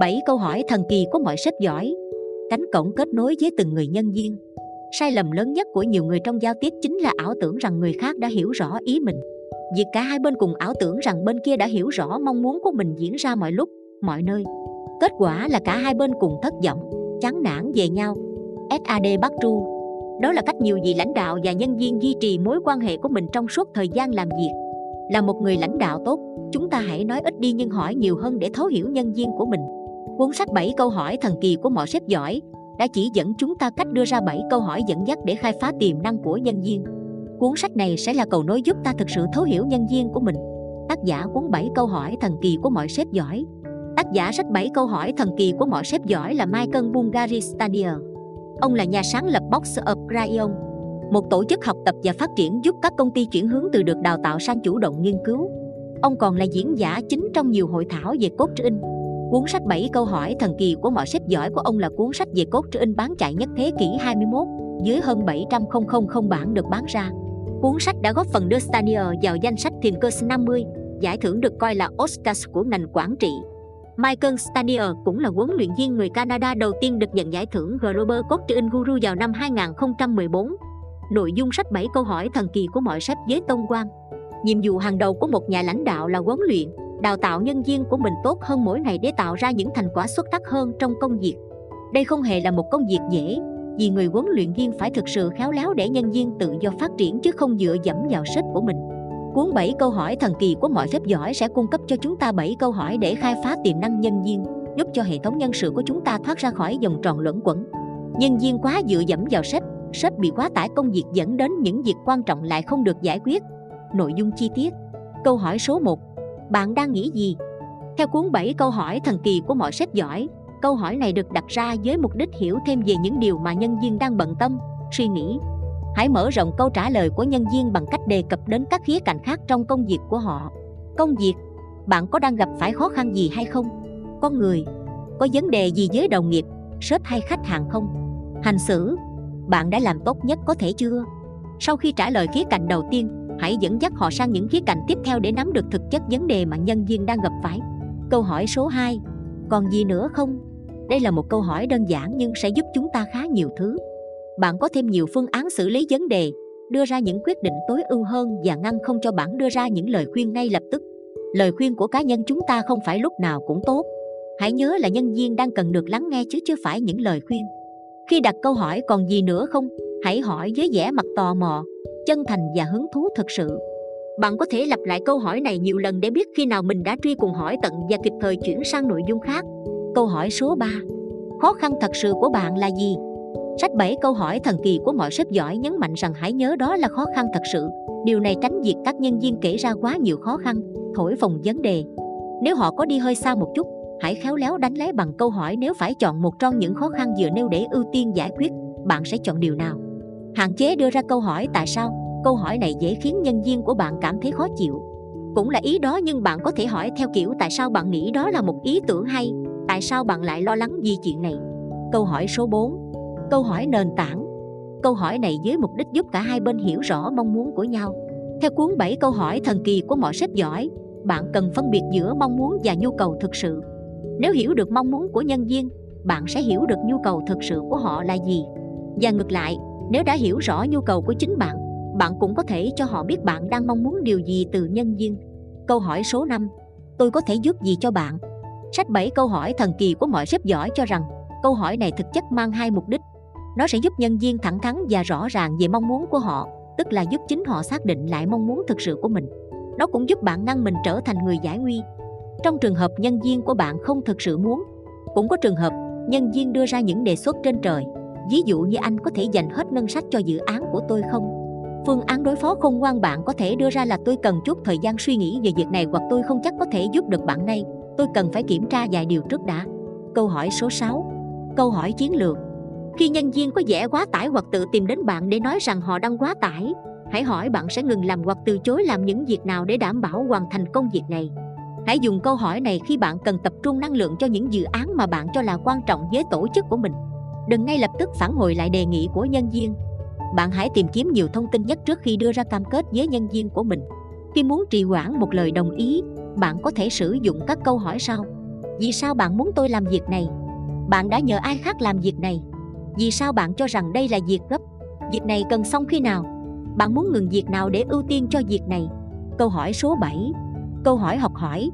7 câu hỏi thần kỳ của mọi sách giỏi. Cánh cổng kết nối với từng người nhân viên. Sai lầm lớn nhất của nhiều người trong giao tiếp chính là ảo tưởng rằng người khác đã hiểu rõ ý mình. Việc cả hai bên cùng ảo tưởng rằng bên kia đã hiểu rõ mong muốn của mình diễn ra mọi lúc, mọi nơi. Kết quả là cả hai bên cùng thất vọng, chán nản về nhau. Sad bắc tru. Đó là cách nhiều vị lãnh đạo và nhân viên duy trì mối quan hệ của mình trong suốt thời gian làm việc. Là một người lãnh đạo tốt, chúng ta hãy nói ít đi nhưng hỏi nhiều hơn để thấu hiểu nhân viên của mình cuốn sách 7 câu hỏi thần kỳ của mọi sếp giỏi, đã chỉ dẫn chúng ta cách đưa ra 7 câu hỏi dẫn dắt để khai phá tiềm năng của nhân viên. Cuốn sách này sẽ là cầu nối giúp ta thực sự thấu hiểu nhân viên của mình. Tác giả cuốn 7 câu hỏi thần kỳ của mọi sếp giỏi. Tác giả sách 7 câu hỏi thần kỳ của mọi sếp giỏi là Michael Bungari Stadier ông là nhà sáng lập Box of Crayon một tổ chức học tập và phát triển giúp các công ty chuyển hướng từ được đào tạo sang chủ động nghiên cứu. Ông còn là diễn giả chính trong nhiều hội thảo về cốt truyện. Cuốn sách 7 câu hỏi thần kỳ của mọi sách giỏi của ông là cuốn sách về cốt in bán chạy nhất thế kỷ 21, dưới hơn 700 bản được bán ra. Cuốn sách đã góp phần đưa Stanier vào danh sách Thinkers 50, giải thưởng được coi là Oscars của ngành quản trị. Michael Stanier cũng là huấn luyện viên người Canada đầu tiên được nhận giải thưởng Global Coaching Guru vào năm 2014. Nội dung sách 7 câu hỏi thần kỳ của mọi sếp với tôn quan. Nhiệm vụ hàng đầu của một nhà lãnh đạo là huấn luyện, đào tạo nhân viên của mình tốt hơn mỗi ngày để tạo ra những thành quả xuất sắc hơn trong công việc đây không hề là một công việc dễ vì người huấn luyện viên phải thực sự khéo léo để nhân viên tự do phát triển chứ không dựa dẫm vào sếp của mình Cuốn 7 câu hỏi thần kỳ của mọi phép giỏi sẽ cung cấp cho chúng ta 7 câu hỏi để khai phá tiềm năng nhân viên, giúp cho hệ thống nhân sự của chúng ta thoát ra khỏi vòng tròn luẩn quẩn. Nhân viên quá dựa dẫm vào sếp, sếp bị quá tải công việc dẫn đến những việc quan trọng lại không được giải quyết. Nội dung chi tiết. Câu hỏi số 1 bạn đang nghĩ gì? Theo cuốn 7 câu hỏi thần kỳ của mọi sếp giỏi, câu hỏi này được đặt ra với mục đích hiểu thêm về những điều mà nhân viên đang bận tâm, suy nghĩ. Hãy mở rộng câu trả lời của nhân viên bằng cách đề cập đến các khía cạnh khác trong công việc của họ. Công việc, bạn có đang gặp phải khó khăn gì hay không? Con người, có vấn đề gì với đồng nghiệp, sếp hay khách hàng không? Hành xử, bạn đã làm tốt nhất có thể chưa? Sau khi trả lời khía cạnh đầu tiên, hãy dẫn dắt họ sang những khía cạnh tiếp theo để nắm được thực chất vấn đề mà nhân viên đang gặp phải. Câu hỏi số 2, còn gì nữa không? Đây là một câu hỏi đơn giản nhưng sẽ giúp chúng ta khá nhiều thứ. Bạn có thêm nhiều phương án xử lý vấn đề, đưa ra những quyết định tối ưu hơn và ngăn không cho bạn đưa ra những lời khuyên ngay lập tức. Lời khuyên của cá nhân chúng ta không phải lúc nào cũng tốt. Hãy nhớ là nhân viên đang cần được lắng nghe chứ chưa phải những lời khuyên. Khi đặt câu hỏi còn gì nữa không, hãy hỏi với vẻ mặt tò mò, chân thành và hứng thú thật sự. Bạn có thể lặp lại câu hỏi này nhiều lần để biết khi nào mình đã truy cùng hỏi tận và kịp thời chuyển sang nội dung khác. Câu hỏi số 3 khó khăn thật sự của bạn là gì? Sách 7 câu hỏi thần kỳ của mọi sếp giỏi nhấn mạnh rằng hãy nhớ đó là khó khăn thật sự. Điều này tránh việc các nhân viên kể ra quá nhiều khó khăn, thổi phồng vấn đề. Nếu họ có đi hơi xa một chút, hãy khéo léo đánh lấy bằng câu hỏi nếu phải chọn một trong những khó khăn vừa nêu để ưu tiên giải quyết, bạn sẽ chọn điều nào? Hạn chế đưa ra câu hỏi tại sao? Câu hỏi này dễ khiến nhân viên của bạn cảm thấy khó chịu. Cũng là ý đó nhưng bạn có thể hỏi theo kiểu tại sao bạn nghĩ đó là một ý tưởng hay, tại sao bạn lại lo lắng vì chuyện này? Câu hỏi số 4 câu hỏi nền tảng. Câu hỏi này với mục đích giúp cả hai bên hiểu rõ mong muốn của nhau. Theo cuốn 7 câu hỏi thần kỳ của mọi sếp giỏi, bạn cần phân biệt giữa mong muốn và nhu cầu thực sự. Nếu hiểu được mong muốn của nhân viên, bạn sẽ hiểu được nhu cầu thực sự của họ là gì. Và ngược lại nếu đã hiểu rõ nhu cầu của chính bạn, bạn cũng có thể cho họ biết bạn đang mong muốn điều gì từ nhân viên. Câu hỏi số 5. Tôi có thể giúp gì cho bạn? Sách 7 câu hỏi thần kỳ của mọi sếp giỏi cho rằng câu hỏi này thực chất mang hai mục đích. Nó sẽ giúp nhân viên thẳng thắn và rõ ràng về mong muốn của họ, tức là giúp chính họ xác định lại mong muốn thực sự của mình. Nó cũng giúp bạn ngăn mình trở thành người giải nguy. Trong trường hợp nhân viên của bạn không thực sự muốn, cũng có trường hợp nhân viên đưa ra những đề xuất trên trời ví dụ như anh có thể dành hết ngân sách cho dự án của tôi không? Phương án đối phó khôn ngoan bạn có thể đưa ra là tôi cần chút thời gian suy nghĩ về việc này hoặc tôi không chắc có thể giúp được bạn ngay tôi cần phải kiểm tra vài điều trước đã. Câu hỏi số 6 câu hỏi chiến lược. Khi nhân viên có vẻ quá tải hoặc tự tìm đến bạn để nói rằng họ đang quá tải, hãy hỏi bạn sẽ ngừng làm hoặc từ chối làm những việc nào để đảm bảo hoàn thành công việc này. Hãy dùng câu hỏi này khi bạn cần tập trung năng lượng cho những dự án mà bạn cho là quan trọng với tổ chức của mình đừng ngay lập tức phản hồi lại đề nghị của nhân viên bạn hãy tìm kiếm nhiều thông tin nhất trước khi đưa ra cam kết với nhân viên của mình khi muốn trì hoãn một lời đồng ý, bạn có thể sử dụng các câu hỏi sau Vì sao bạn muốn tôi làm việc này? Bạn đã nhờ ai khác làm việc này? Vì sao bạn cho rằng đây là việc gấp? Việc này cần xong khi nào? Bạn muốn ngừng việc nào để ưu tiên cho việc này? Câu hỏi số 7 Câu hỏi học hỏi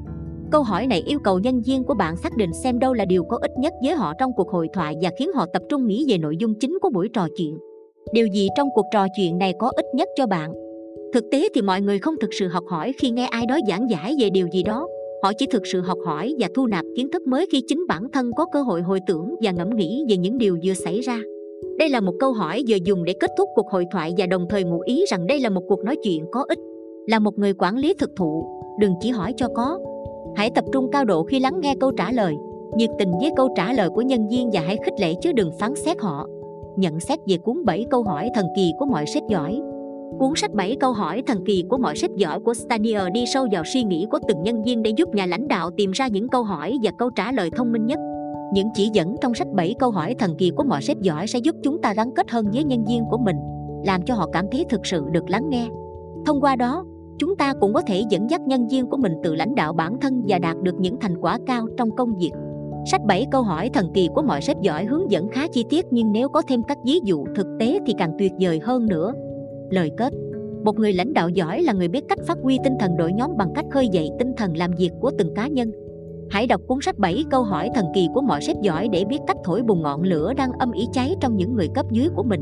Câu hỏi này yêu cầu nhân viên của bạn xác định xem đâu là điều có ích nhất với họ trong cuộc hội thoại và khiến họ tập trung nghĩ về nội dung chính của buổi trò chuyện. Điều gì trong cuộc trò chuyện này có ích nhất cho bạn? Thực tế thì mọi người không thực sự học hỏi khi nghe ai đó giảng giải về điều gì đó. Họ chỉ thực sự học hỏi và thu nạp kiến thức mới khi chính bản thân có cơ hội hồi tưởng và ngẫm nghĩ về những điều vừa xảy ra. Đây là một câu hỏi vừa dùng để kết thúc cuộc hội thoại và đồng thời ngụ ý rằng đây là một cuộc nói chuyện có ích. Là một người quản lý thực thụ, đừng chỉ hỏi cho có. Hãy tập trung cao độ khi lắng nghe câu trả lời, nhiệt tình với câu trả lời của nhân viên và hãy khích lệ chứ đừng phán xét họ. Nhận xét về cuốn 7 câu hỏi thần kỳ của mọi sách giỏi. Cuốn sách 7 câu hỏi thần kỳ của mọi sách giỏi của Stanier đi sâu vào suy nghĩ của từng nhân viên để giúp nhà lãnh đạo tìm ra những câu hỏi và câu trả lời thông minh nhất. Những chỉ dẫn trong sách 7 câu hỏi thần kỳ của mọi sếp giỏi sẽ giúp chúng ta gắn kết hơn với nhân viên của mình, làm cho họ cảm thấy thực sự được lắng nghe. Thông qua đó, chúng ta cũng có thể dẫn dắt nhân viên của mình tự lãnh đạo bản thân và đạt được những thành quả cao trong công việc. Sách 7 câu hỏi thần kỳ của mọi sếp giỏi hướng dẫn khá chi tiết nhưng nếu có thêm các ví dụ thực tế thì càng tuyệt vời hơn nữa. Lời kết Một người lãnh đạo giỏi là người biết cách phát huy tinh thần đội nhóm bằng cách khơi dậy tinh thần làm việc của từng cá nhân. Hãy đọc cuốn sách 7 câu hỏi thần kỳ của mọi sếp giỏi để biết cách thổi bùng ngọn lửa đang âm ỉ cháy trong những người cấp dưới của mình.